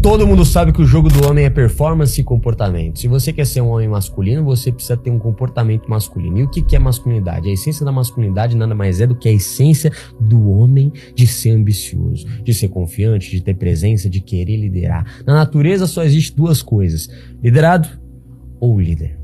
Todo mundo sabe que o jogo do homem é performance e comportamento. Se você quer ser um homem masculino, você precisa ter um comportamento masculino. E o que, é masculinidade? A essência da masculinidade nada mais é do que a essência do homem de ser ambicioso, de ser confiante, de ter presença, de querer liderar. Na natureza só existe duas coisas: liderado ou líder.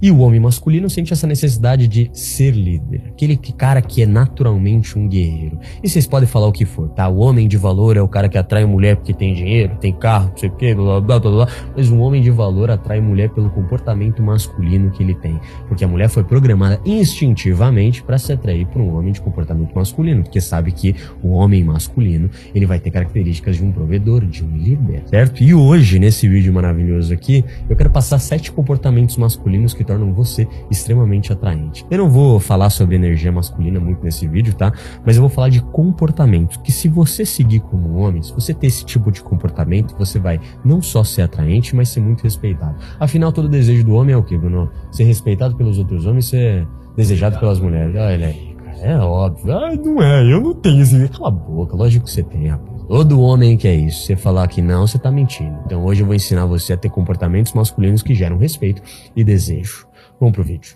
E o homem masculino sente essa necessidade de ser líder, aquele cara que é naturalmente um guerreiro. E vocês podem falar o que for, tá? O homem de valor é o cara que atrai mulher porque tem dinheiro, tem carro, não sei o quê, blá blá blá blá. Mas um homem de valor atrai mulher pelo comportamento masculino que ele tem, porque a mulher foi programada instintivamente para se atrair por um homem de comportamento masculino, porque sabe que o homem masculino ele vai ter características de um provedor, de um líder, certo? E hoje nesse vídeo maravilhoso aqui eu quero passar sete comportamentos masculinos masculinos que tornam você extremamente atraente. Eu não vou falar sobre energia masculina muito nesse vídeo, tá? Mas eu vou falar de comportamento, que se você seguir como homem, se você ter esse tipo de comportamento, você vai não só ser atraente, mas ser muito respeitado. Afinal, todo desejo do homem é o quê, Bruno? Ser respeitado pelos outros homens, ser desejado pelas mulheres. Olha aí, cara, é óbvio. Ah, não é, eu não tenho esse... Cala a boca, lógico que você tem, rapaz. Todo homem que é isso. Você falar que não, você tá mentindo. Então hoje eu vou ensinar você a ter comportamentos masculinos que geram respeito e desejo. Vamos pro vídeo.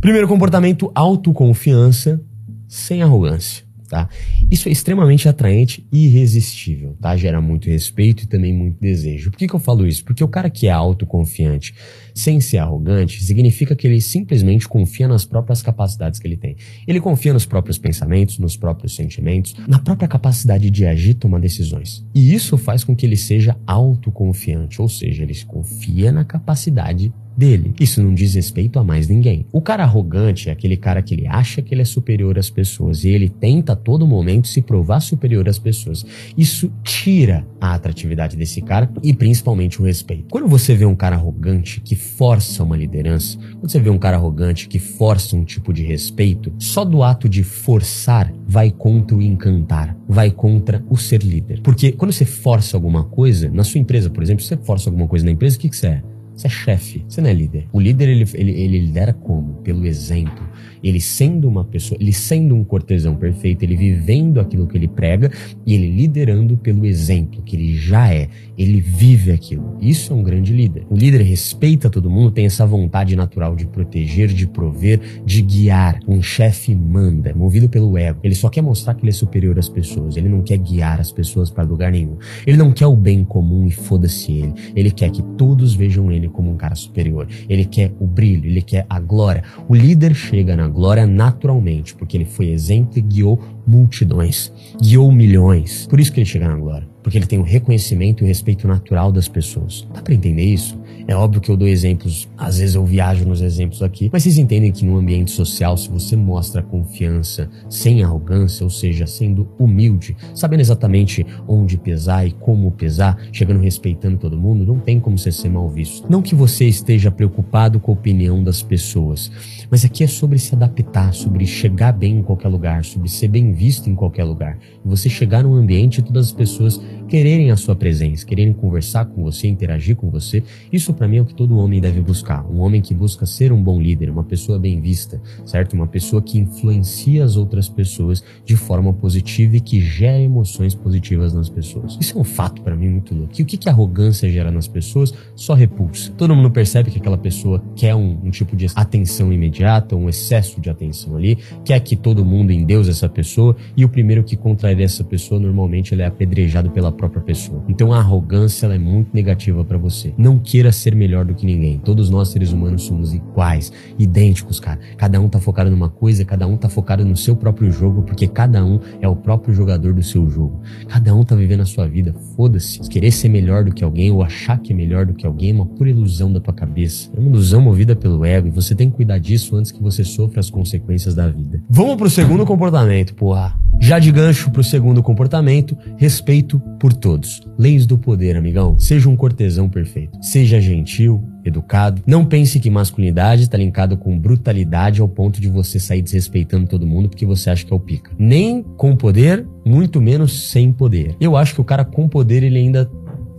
Primeiro comportamento, autoconfiança sem arrogância tá? Isso é extremamente atraente e irresistível, tá? Gera muito respeito e também muito desejo. Por que, que eu falo isso? Porque o cara que é autoconfiante, sem ser arrogante, significa que ele simplesmente confia nas próprias capacidades que ele tem. Ele confia nos próprios pensamentos, nos próprios sentimentos, na própria capacidade de agir e tomar decisões. E isso faz com que ele seja autoconfiante, ou seja, ele confia na capacidade dele. Isso não diz respeito a mais ninguém. O cara arrogante é aquele cara que ele acha que ele é superior às pessoas e ele tenta a todo momento se provar superior às pessoas. Isso tira a atratividade desse cara e principalmente o respeito. Quando você vê um cara arrogante que força uma liderança, quando você vê um cara arrogante que força um tipo de respeito, só do ato de forçar vai contra o encantar, vai contra o ser líder. Porque quando você força alguma coisa, na sua empresa, por exemplo, você força alguma coisa na empresa, o que, que você é? Você é chefe, você não é líder. O líder, ele, ele, ele lidera como? Pelo exemplo. Ele sendo uma pessoa, ele sendo um cortesão perfeito, ele vivendo aquilo que ele prega e ele liderando pelo exemplo que ele já é. Ele vive aquilo. Isso é um grande líder. O líder respeita todo mundo, tem essa vontade natural de proteger, de prover, de guiar. Um chefe manda, movido pelo ego. Ele só quer mostrar que ele é superior às pessoas. Ele não quer guiar as pessoas para lugar nenhum. Ele não quer o bem comum e foda-se ele. Ele quer que todos vejam ele como um cara superior. Ele quer o brilho, ele quer a glória. O líder chega na glória naturalmente, porque ele foi exemplo e guiou multidões, guiou milhões. Por isso que ele chega na glória, porque ele tem o reconhecimento e o respeito natural das pessoas. Dá para entender isso? É óbvio que eu dou exemplos, às vezes eu viajo nos exemplos aqui, mas vocês entendem que no ambiente social, se você mostra confiança sem arrogância, ou seja, sendo humilde, sabendo exatamente onde pesar e como pesar, chegando respeitando todo mundo, não tem como você ser mal visto. Não que você esteja preocupado com a opinião das pessoas, mas aqui é sobre se adaptar, sobre chegar bem em qualquer lugar, sobre ser bem visto em qualquer lugar. E você chegar num ambiente e todas as pessoas quererem a sua presença, quererem conversar com você, interagir com você. Isso para mim é o que todo homem deve buscar. Um homem que busca ser um bom líder, uma pessoa bem vista, certo? Uma pessoa que influencia as outras pessoas de forma positiva e que gera emoções positivas nas pessoas. Isso é um fato para mim muito louco. E o que, que arrogância gera nas pessoas? Só repulsa. Todo mundo percebe que aquela pessoa quer um, um tipo de atenção imediata, um excesso de atenção ali, quer que todo mundo endeuse essa pessoa e o primeiro que contraria essa pessoa normalmente ele é apedrejado pela própria pessoa. Então a arrogância é muito negativa para você. Não queira ser melhor do que ninguém. Todos nós seres humanos somos iguais, idênticos, cara. Cada um tá focado numa coisa, cada um tá focado no seu próprio jogo, porque cada um é o próprio jogador do seu jogo. Cada um tá vivendo a sua vida. Foda-se. Querer ser melhor do que alguém ou achar que é melhor do que alguém é uma pura ilusão da tua cabeça. É uma ilusão movida pelo ego e você tem que cuidar disso antes que você sofra as consequências da vida. Vamos pro segundo comportamento, porra. Já de gancho pro segundo comportamento, respeito por todos. Leis do poder, amigão. Seja um cortesão perfeito. Seja gentil, educado. Não pense que masculinidade está linkado com brutalidade ao ponto de você sair desrespeitando todo mundo porque você acha que é o pica. Nem com poder, muito menos sem poder. Eu acho que o cara com poder ele ainda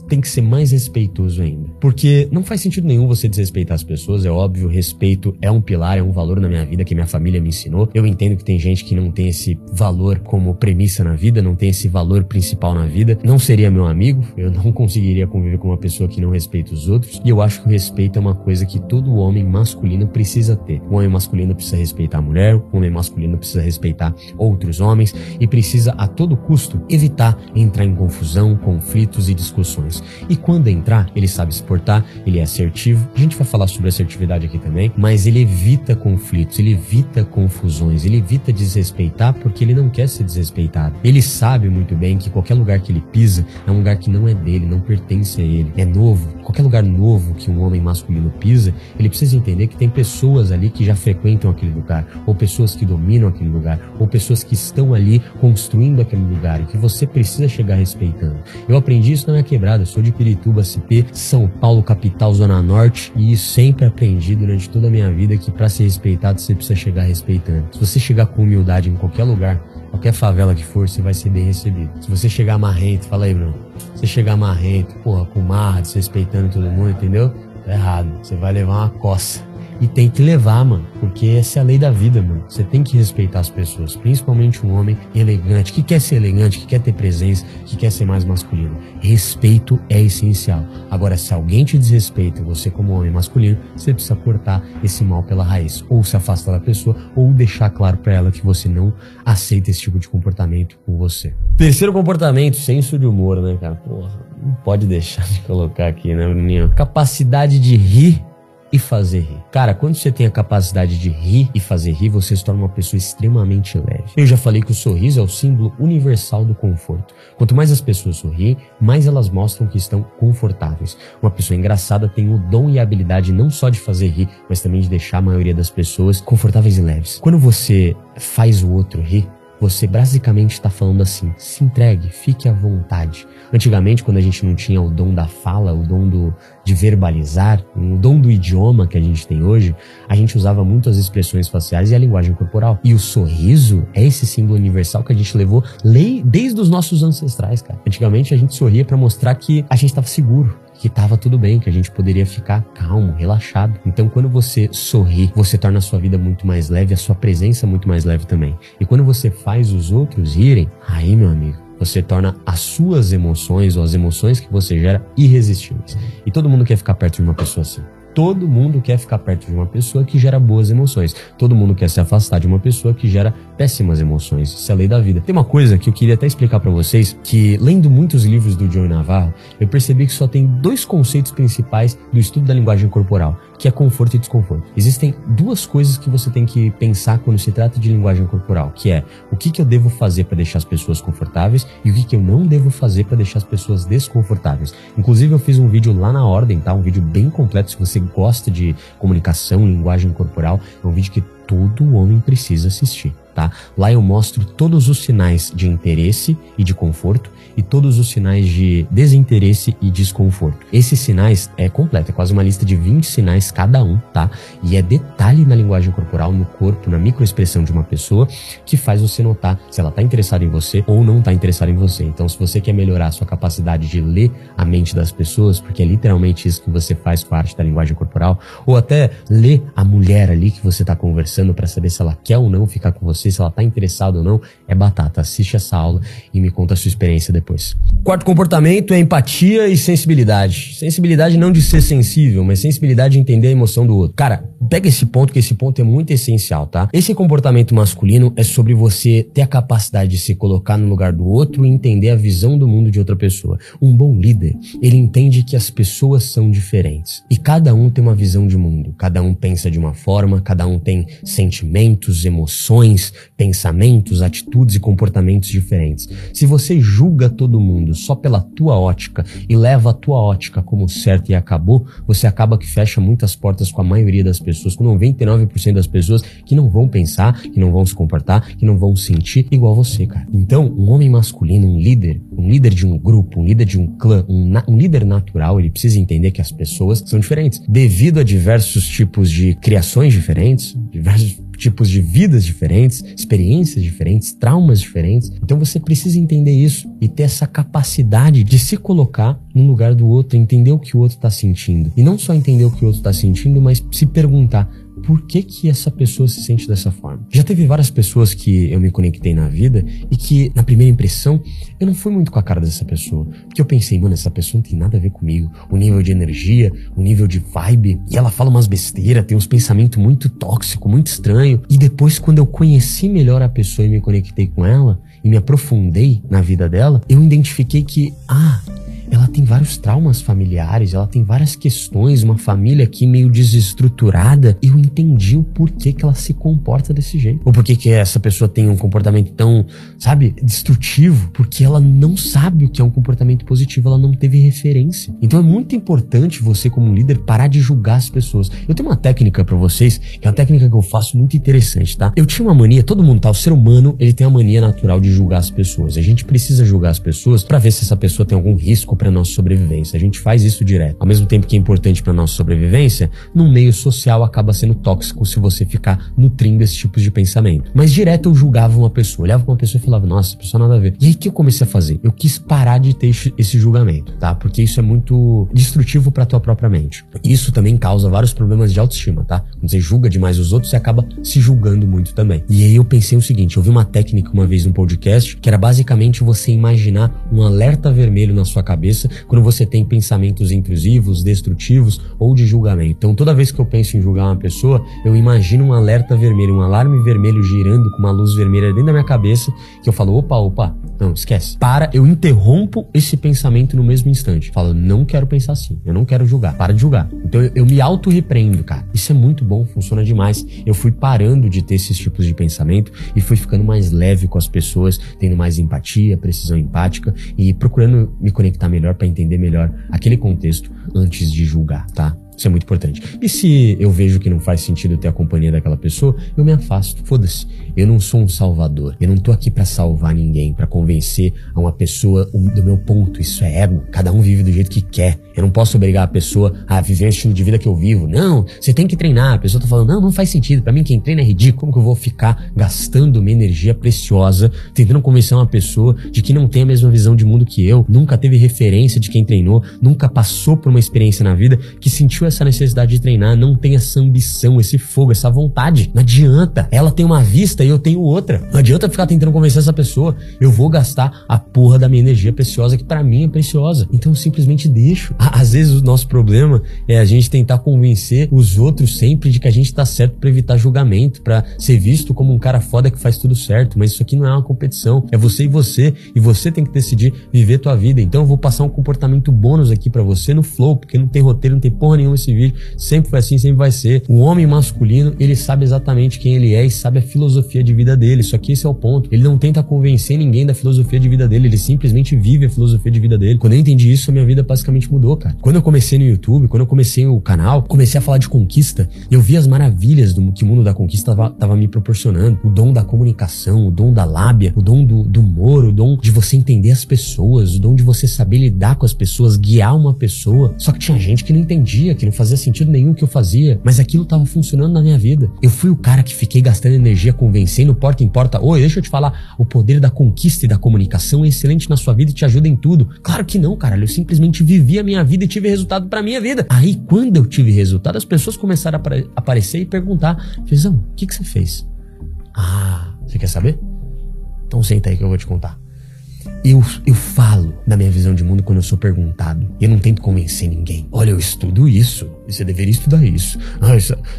tem que ser mais respeitoso ainda. Porque não faz sentido nenhum você desrespeitar as pessoas, é óbvio, respeito é um pilar, é um valor na minha vida que minha família me ensinou. Eu entendo que tem gente que não tem esse valor como premissa na vida, não tem esse valor principal na vida. Não seria meu amigo, eu não conseguiria conviver com uma pessoa que não respeita os outros. E eu acho que o respeito é uma coisa que todo homem masculino precisa ter. O homem masculino precisa respeitar a mulher, o homem masculino precisa respeitar outros homens e precisa a todo custo evitar entrar em confusão, conflitos e discussões. E quando entrar, ele sabe se portar, ele é assertivo. A gente vai falar sobre assertividade aqui também, mas ele evita conflitos, ele evita confusões, ele evita desrespeitar porque ele não quer ser desrespeitado. Ele sabe muito bem que qualquer lugar que ele pisa é um lugar que não é dele, não pertence a ele, é novo. Qualquer lugar novo que um homem masculino pisa, ele precisa entender que tem pessoas ali que já frequentam aquele lugar, ou pessoas que dominam aquele lugar, ou pessoas que estão ali construindo aquele lugar e que você precisa chegar respeitando. Eu aprendi isso na minha quebrada, sou de Pirituba, CP, São Paulo, capital, Zona Norte, e sempre aprendi durante toda a minha vida que para ser respeitado você precisa chegar respeitando. Se você chegar com humildade em qualquer lugar, qualquer favela que for, você vai ser bem recebido. Se você chegar marrento, fala aí, Bruno. Se você chegar marrento, porra, com marra, desrespeitando todo mundo, entendeu? Tá errado. Você vai levar uma coça. E tem que levar, mano, porque essa é a lei da vida, mano. Você tem que respeitar as pessoas, principalmente um homem elegante, que quer ser elegante, que quer ter presença, que quer ser mais masculino. Respeito é essencial. Agora, se alguém te desrespeita, você como homem masculino, você precisa cortar esse mal pela raiz, ou se afastar da pessoa, ou deixar claro para ela que você não aceita esse tipo de comportamento com você. Terceiro comportamento, senso de humor, né, cara? Porra, não pode deixar de colocar aqui, né, Bruninho? Capacidade de rir e fazer rir. Cara, quando você tem a capacidade de rir e fazer rir, você se torna uma pessoa extremamente leve. Eu já falei que o sorriso é o símbolo universal do conforto. Quanto mais as pessoas sorriem, mais elas mostram que estão confortáveis. Uma pessoa engraçada tem o dom e a habilidade não só de fazer rir, mas também de deixar a maioria das pessoas confortáveis e leves. Quando você faz o outro rir, você basicamente está falando assim: se entregue, fique à vontade. Antigamente, quando a gente não tinha o dom da fala, o dom do, de verbalizar, o dom do idioma que a gente tem hoje, a gente usava muito as expressões faciais e a linguagem corporal. E o sorriso é esse símbolo universal que a gente levou desde os nossos ancestrais, cara. Antigamente a gente sorria para mostrar que a gente estava seguro, que estava tudo bem, que a gente poderia ficar calmo, relaxado. Então, quando você sorri, você torna a sua vida muito mais leve, a sua presença muito mais leve também. E quando você faz os outros rirem, aí, meu amigo, você torna as suas emoções ou as emoções que você gera irresistíveis. E todo mundo quer ficar perto de uma pessoa assim. Todo mundo quer ficar perto de uma pessoa que gera boas emoções. Todo mundo quer se afastar de uma pessoa que gera péssimas emoções. Isso é a lei da vida. Tem uma coisa que eu queria até explicar para vocês, que lendo muitos livros do Joey Navarro, eu percebi que só tem dois conceitos principais do estudo da linguagem corporal, que é conforto e desconforto. Existem duas coisas que você tem que pensar quando se trata de linguagem corporal, que é o que, que eu devo fazer para deixar as pessoas confortáveis e o que, que eu não devo fazer para deixar as pessoas desconfortáveis. Inclusive eu fiz um vídeo lá na ordem, tá? Um vídeo bem completo se você gosta de comunicação, linguagem corporal, é um vídeo que todo homem precisa assistir tá? Lá eu mostro todos os sinais de interesse e de conforto e todos os sinais de desinteresse e desconforto. Esses sinais é completo, é quase uma lista de 20 sinais cada um, tá? E é detalhe na linguagem corporal, no corpo, na microexpressão de uma pessoa que faz você notar se ela tá interessada em você ou não tá interessada em você. Então, se você quer melhorar a sua capacidade de ler a mente das pessoas, porque é literalmente isso que você faz com a arte da linguagem corporal, ou até ler a mulher ali que você tá conversando para saber se ela quer ou não ficar com você, se ela tá interessada ou não, é batata. Assiste essa aula e me conta a sua experiência depois. Quarto comportamento é empatia e sensibilidade. Sensibilidade não de ser sensível, mas sensibilidade de entender a emoção do outro. Cara, pega esse ponto, que esse ponto é muito essencial, tá? Esse comportamento masculino é sobre você ter a capacidade de se colocar no lugar do outro e entender a visão do mundo de outra pessoa. Um bom líder, ele entende que as pessoas são diferentes e cada um tem uma visão de mundo. Cada um pensa de uma forma, cada um tem sentimentos, emoções, pensamentos, atitudes e comportamentos diferentes. Se você julga todo mundo só pela tua ótica e leva a tua ótica como certo e acabou, você acaba que fecha muitas portas com a maioria das pessoas, com 99% das pessoas que não vão pensar, que não vão se comportar, que não vão sentir igual você, cara. Então, um homem masculino, um líder, um líder de um grupo, um líder de um clã, um, um líder natural, ele precisa entender que as pessoas são diferentes. Devido a diversos tipos de criações diferentes, diversos tipos de vidas diferentes, experiências diferentes, traumas diferentes. Então você precisa entender isso e ter essa capacidade de se colocar no lugar do outro, entender o que o outro está sentindo. E não só entender o que o outro está sentindo, mas se perguntar por que que essa pessoa se sente dessa forma. Já teve várias pessoas que eu me conectei na vida e que, na primeira impressão, eu não fui muito com a cara dessa pessoa. Porque eu pensei, mano, essa pessoa não tem nada a ver comigo. O nível de energia, o nível de vibe. E ela fala umas besteiras, tem uns pensamentos muito tóxicos, muito estranho. E depois, quando eu conheci melhor a pessoa e me conectei com ela, e me aprofundei na vida dela, eu identifiquei que, ah, ela tem vários traumas familiares, ela tem várias questões, uma família aqui meio desestruturada. Eu entendi o porquê que ela se comporta desse jeito. Ou porquê que essa pessoa tem um comportamento tão, sabe, destrutivo. Porque ela não sabe o que é um comportamento positivo, ela não teve referência. Então é muito importante você, como líder, parar de julgar as pessoas. Eu tenho uma técnica para vocês, que é uma técnica que eu faço muito interessante, tá? Eu tinha uma mania, todo mundo tá, o ser humano, ele tem a mania natural de julgar as pessoas. A gente precisa julgar as pessoas para ver se essa pessoa tem algum risco para nossa sobrevivência. A gente faz isso direto. Ao mesmo tempo que é importante para nossa sobrevivência, num meio social acaba sendo tóxico se você ficar nutrindo esse tipo de pensamento. Mas direto eu julgava uma pessoa, olhava pra uma pessoa e falava, nossa, pessoa nada a ver. E aí o que eu comecei a fazer? Eu quis parar de ter esse julgamento, tá? Porque isso é muito destrutivo para tua própria mente. Isso também causa vários problemas de autoestima, tá? Quando você julga demais os outros, você acaba se julgando muito também. E aí eu pensei o seguinte, eu vi uma técnica uma vez no podcast que era basicamente você imaginar um alerta vermelho na sua cabeça cabeça quando você tem pensamentos intrusivos, destrutivos ou de julgamento. Então, toda vez que eu penso em julgar uma pessoa, eu imagino um alerta vermelho, um alarme vermelho girando com uma luz vermelha dentro da minha cabeça, que eu falo, opa, opa, não, esquece. Para, eu interrompo esse pensamento no mesmo instante. Falo, não quero pensar assim, eu não quero julgar, para de julgar. Então, eu, eu me auto-repreendo, cara. Isso é muito bom, funciona demais. Eu fui parando de ter esses tipos de pensamento e fui ficando mais leve com as pessoas, tendo mais empatia, precisão empática e procurando me conectar melhor para entender melhor aquele contexto antes de julgar, tá? Isso é muito importante. E se eu vejo que não faz sentido ter a companhia daquela pessoa, eu me afasto. Foda-se. Eu não sou um salvador. Eu não tô aqui para salvar ninguém, para convencer a uma pessoa do meu ponto. Isso é ego. Cada um vive do jeito que quer. Eu não posso obrigar a pessoa a viver o estilo de vida que eu vivo. Não, você tem que treinar. A pessoa tá falando, não, não faz sentido. Para mim, quem treina é ridículo. Como que eu vou ficar gastando uma energia preciosa tentando convencer uma pessoa de que não tem a mesma visão de mundo que eu, nunca teve referência de quem treinou, nunca passou por uma experiência na vida que sentiu essa necessidade de treinar, não tem essa ambição, esse fogo, essa vontade. Não adianta. Ela tem uma vista e eu tenho outra. Não adianta ficar tentando convencer essa pessoa. Eu vou gastar a porra da minha energia preciosa, que para mim é preciosa. Então eu simplesmente deixo. Às vezes o nosso problema é a gente tentar convencer os outros sempre de que a gente tá certo para evitar julgamento, para ser visto como um cara foda que faz tudo certo. Mas isso aqui não é uma competição. É você e você. E você tem que decidir viver tua vida. Então eu vou passar um comportamento bônus aqui para você no flow, porque não tem roteiro, não tem porra nenhuma esse vídeo. Sempre foi assim, sempre vai ser. O homem masculino, ele sabe exatamente quem ele é e sabe a filosofia de vida dele. Só que esse é o ponto. Ele não tenta convencer ninguém da filosofia de vida dele, ele simplesmente vive a filosofia de vida dele. Quando eu entendi isso, a minha vida basicamente mudou, cara. Quando eu comecei no YouTube, quando eu comecei o canal, comecei a falar de conquista, eu vi as maravilhas do que o mundo da conquista tava, tava me proporcionando. O dom da comunicação, o dom da lábia, o dom do, do humor, o dom de você entender as pessoas, o dom de você saber lidar com as pessoas, guiar uma pessoa. Só que tinha gente que não entendia, que não fazia sentido nenhum que eu fazia, mas aquilo tava funcionando na minha vida. Eu fui o cara que fiquei gastando energia convencendo porta em porta. Oi, deixa eu te falar, o poder da conquista e da comunicação é excelente na sua vida e te ajuda em tudo. Claro que não, cara. Eu simplesmente vivi a minha vida e tive resultado para minha vida. Aí, quando eu tive resultado, as pessoas começaram a aparecer e perguntar: Fezão, o que, que você fez? Ah, você quer saber? Então senta aí que eu vou te contar. Eu, eu falo da minha visão de mundo quando eu sou perguntado. Eu não tento convencer ninguém. Olha, eu estudo isso. Você deveria estudar isso.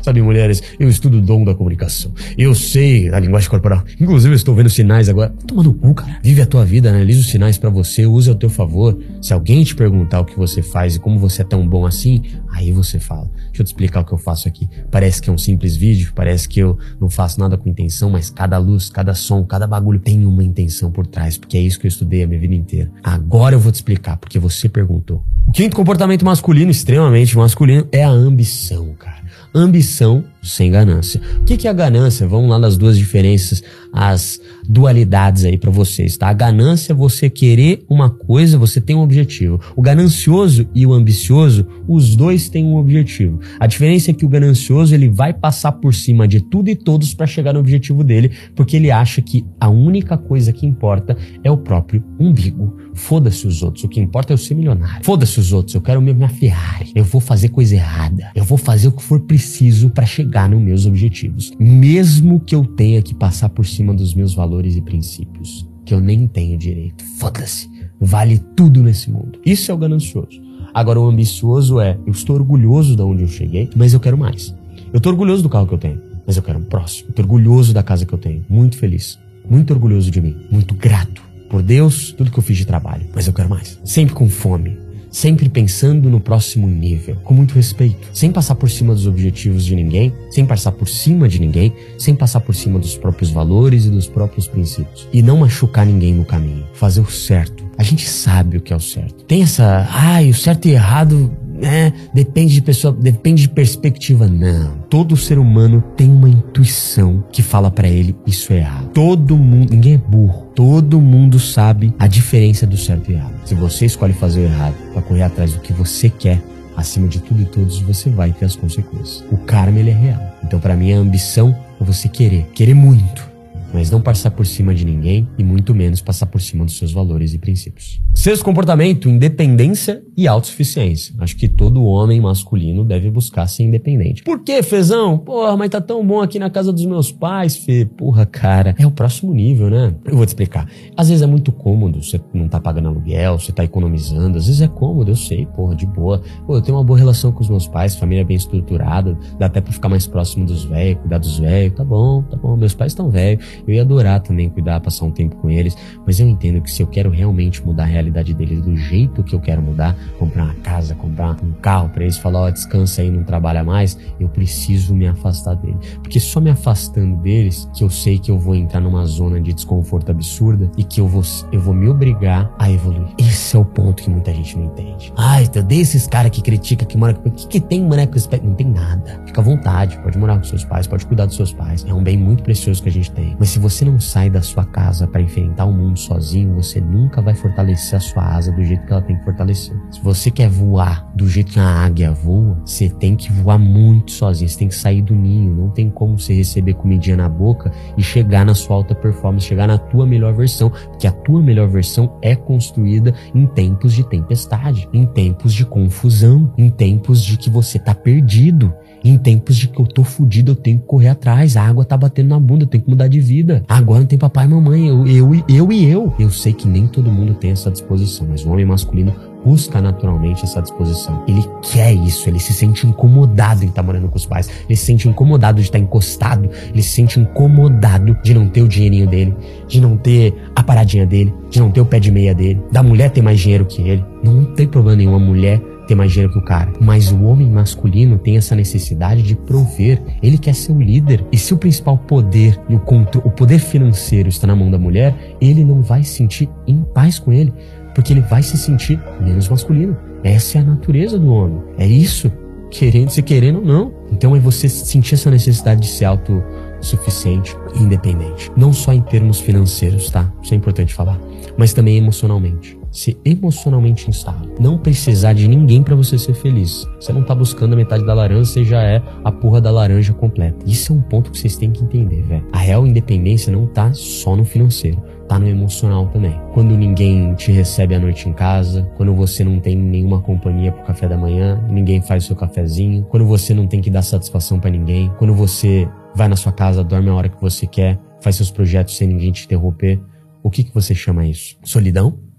Sabe, mulheres, eu estudo o dom da comunicação. Eu sei a linguagem corporal. Inclusive, eu estou vendo sinais agora. Toma no cu, cara. Vive a tua vida, analisa os sinais para você, use ao teu favor. Se alguém te perguntar o que você faz e como você é tão bom assim, aí você fala. Deixa eu te explicar o que eu faço aqui. Parece que é um simples vídeo, parece que eu não faço nada com intenção, mas cada luz, cada som, cada bagulho tem uma intenção por trás, porque é isso que eu estudei a minha vida inteira. Agora eu vou te explicar, porque você perguntou. O quinto comportamento masculino, extremamente masculino, é a ambição, cara. Ambição sem ganância. O que é a ganância? Vamos lá nas duas diferenças. as dualidades aí para vocês, tá? A ganância é você querer uma coisa, você tem um objetivo. O ganancioso e o ambicioso, os dois têm um objetivo. A diferença é que o ganancioso ele vai passar por cima de tudo e todos para chegar no objetivo dele, porque ele acha que a única coisa que importa é o próprio umbigo. Foda-se os outros, o que importa é eu ser milionário. Foda-se os outros, eu quero minha Ferrari. Eu vou fazer coisa errada. Eu vou fazer o que for preciso para chegar nos meus objetivos, mesmo que eu tenha que passar por cima dos meus valores e princípios, que eu nem tenho direito. Foda-se. Vale tudo nesse mundo. Isso é o ganancioso. Agora, o ambicioso é: eu estou orgulhoso de onde eu cheguei, mas eu quero mais. Eu estou orgulhoso do carro que eu tenho, mas eu quero um próximo. Tô orgulhoso da casa que eu tenho, muito feliz, muito orgulhoso de mim, muito grato por Deus, tudo que eu fiz de trabalho, mas eu quero mais. Sempre com fome, sempre pensando no próximo nível, com muito respeito, sem passar por cima dos objetivos de ninguém, sem passar por cima de ninguém, sem passar por cima dos próprios valores e dos próprios princípios. E não machucar ninguém no caminho, fazer o certo. A gente sabe o que é o certo. Tem essa, ai, o certo e errado é, depende de pessoa, depende de perspectiva. Não. Todo ser humano tem uma intuição que fala para ele isso é errado. Todo mundo, ninguém é burro. Todo mundo sabe a diferença do certo e errado. Se você escolhe fazer o errado para correr atrás do que você quer, acima de tudo e todos, você vai ter as consequências. O karma ele é real. Então, para mim, a ambição é você querer, querer muito mas não passar por cima de ninguém e muito menos passar por cima dos seus valores e princípios. Sexto comportamento, independência e autossuficiência. Acho que todo homem masculino deve buscar ser independente. Por que, Fezão? Porra, mas tá tão bom aqui na casa dos meus pais, Fê. Porra, cara, é o próximo nível, né? Eu vou te explicar. Às vezes é muito cômodo, você não tá pagando aluguel, você tá economizando. Às vezes é cômodo, eu sei, porra, de boa. Pô, eu tenho uma boa relação com os meus pais, família bem estruturada, dá até pra ficar mais próximo dos velhos, cuidar dos velhos. Tá bom, tá bom, meus pais estão velhos eu ia adorar também cuidar, passar um tempo com eles, mas eu entendo que se eu quero realmente mudar a realidade deles do jeito que eu quero mudar, comprar uma casa, comprar um carro para eles falar, ó, oh, descansa aí, não trabalha mais, eu preciso me afastar deles. Porque só me afastando deles que eu sei que eu vou entrar numa zona de desconforto absurda e que eu vou, eu vou me obrigar a evoluir. Esse é o ponto que muita gente não entende. Ai, eu odeio esses caras que critica que mora. O que, que tem esse Não tem nada. Fica à vontade, pode morar com seus pais, pode cuidar dos seus pais. É um bem muito precioso que a gente tem. Mas se você não sai da sua casa para enfrentar o mundo sozinho, você nunca vai fortalecer a sua asa do jeito que ela tem que fortalecer. Se você quer voar do jeito que a águia voa, você tem que voar muito sozinho, você tem que sair do ninho, não tem como você receber comidinha na boca e chegar na sua alta performance, chegar na tua melhor versão, porque a tua melhor versão é construída em tempos de tempestade, em tempos de confusão, em tempos de que você tá perdido. Em tempos de que eu tô fudido, eu tenho que correr atrás. A água tá batendo na bunda, eu tenho que mudar de vida. Agora não tem papai e mamãe, eu, eu, eu e eu. Eu sei que nem todo mundo tem essa disposição, mas o homem masculino busca naturalmente essa disposição. Ele quer isso, ele se sente incomodado em estar morando com os pais, ele se sente incomodado de estar encostado, ele se sente incomodado de não ter o dinheirinho dele, de não ter a paradinha dele, de não ter o pé de meia dele, da mulher ter mais dinheiro que ele. Não tem problema nenhum a mulher ter mais dinheiro que o cara. Mas o homem masculino tem essa necessidade de prover. Ele quer ser o líder. E se o principal poder, o, o poder financeiro está na mão da mulher, ele não vai se sentir em paz com ele. Porque ele vai se sentir menos masculino. Essa é a natureza do homem. É isso. Querendo, se querendo ou não. Então é você sentir essa necessidade de ser autossuficiente e independente. Não só em termos financeiros, tá? Isso é importante falar. Mas também emocionalmente ser emocionalmente instável. Não precisar de ninguém para você ser feliz. Você não tá buscando a metade da laranja, você já é a porra da laranja completa. Isso é um ponto que vocês têm que entender, velho. A real independência não tá só no financeiro tá no emocional também. Quando ninguém te recebe à noite em casa, quando você não tem nenhuma companhia pro café da manhã, ninguém faz o seu cafezinho, quando você não tem que dar satisfação para ninguém, quando você vai na sua casa, dorme a hora que você quer, faz seus projetos sem ninguém te interromper, o que que você chama isso? Solidão?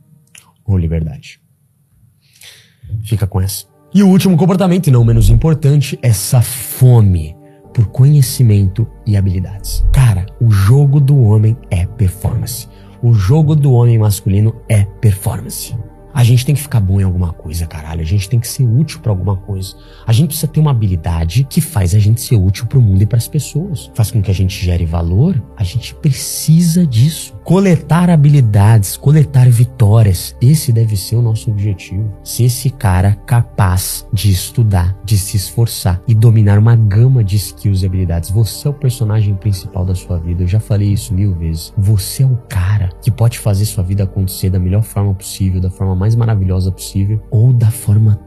Ou liberdade. Fica com essa. E o último comportamento, e não menos importante, essa fome por conhecimento e habilidades. Cara, o jogo do homem é performance. O jogo do homem masculino é performance. A gente tem que ficar bom em alguma coisa, caralho. A gente tem que ser útil para alguma coisa. A gente precisa ter uma habilidade que faz a gente ser útil para o mundo e para as pessoas. Faz com que a gente gere valor. A gente precisa disso. Coletar habilidades, coletar vitórias. Esse deve ser o nosso objetivo. Ser esse cara capaz de estudar, de se esforçar e dominar uma gama de skills e habilidades. Você é o personagem principal da sua vida. Eu já falei isso mil vezes. Você é o cara que pode fazer sua vida acontecer da melhor forma possível, da forma mais maravilhosa possível ou da forma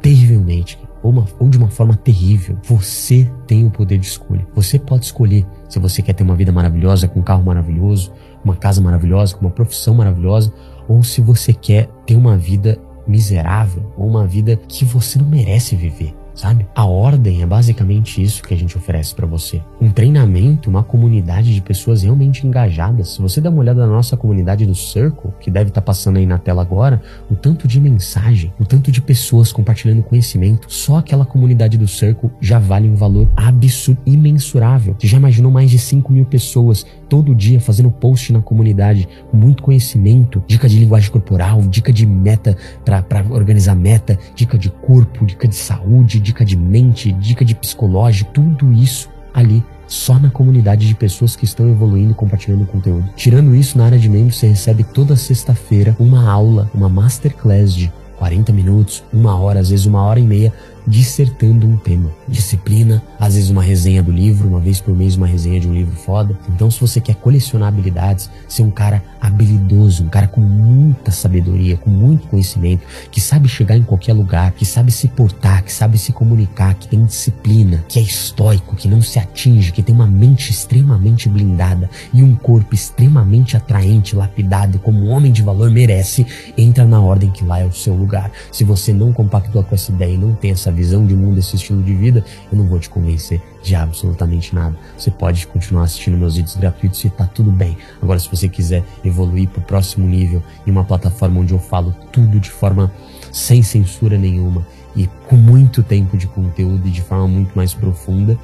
terrivelmente ou, uma, ou de uma forma terrível. Você tem o poder de escolha. Você pode escolher se você quer ter uma vida maravilhosa, com um carro maravilhoso, uma casa maravilhosa, com uma profissão maravilhosa, ou se você quer ter uma vida miserável ou uma vida que você não merece viver sabe? A ordem é basicamente isso que a gente oferece para você. Um treinamento, uma comunidade de pessoas realmente engajadas. Se você der uma olhada na nossa comunidade do Circle, que deve estar tá passando aí na tela agora, o tanto de mensagem, o tanto de pessoas compartilhando conhecimento, só aquela comunidade do Circle já vale um valor absurdo, imensurável. Você já imaginou mais de 5 mil pessoas todo dia fazendo post na comunidade, com muito conhecimento, dica de linguagem corporal, dica de meta para organizar meta, dica de corpo, dica de saúde, dica de mente, dica de psicológico, tudo isso ali só na comunidade de pessoas que estão evoluindo compartilhando conteúdo. Tirando isso, na área de membros, você recebe toda sexta-feira uma aula, uma masterclass de 40 minutos, uma hora, às vezes uma hora e meia, dissertando um tema. Disciplina, às vezes uma resenha do livro, uma vez por mês uma resenha de um livro foda. Então, se você quer colecionar habilidades, ser um cara habilidoso, um cara com muita sabedoria, com muito conhecimento, que sabe chegar em qualquer lugar, que sabe se portar, que sabe se comunicar, que tem disciplina, que é estoico, que não se atinge, que tem uma mente extremamente blindada e um corpo extremamente atraente, lapidado, como um homem de valor merece, entra na ordem que lá é o seu lugar. Se você não compactua com essa ideia e não tem essa visão de mundo, esse estilo de vida, eu não vou te convencer de absolutamente nada. Você pode continuar assistindo meus vídeos gratuitos e tá tudo bem. Agora, se você quiser evoluir para o próximo nível em uma plataforma onde eu falo tudo de forma sem censura nenhuma e com muito tempo de conteúdo e de forma muito mais profunda,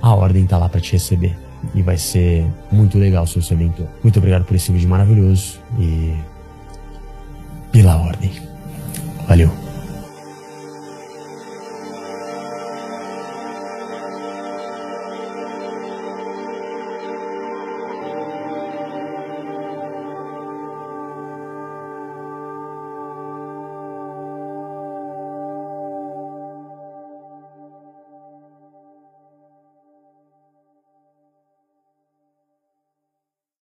a ordem tá lá para te receber. E vai ser muito legal ser seu mentor. Muito obrigado por esse vídeo maravilhoso e pela ordem. Valeu.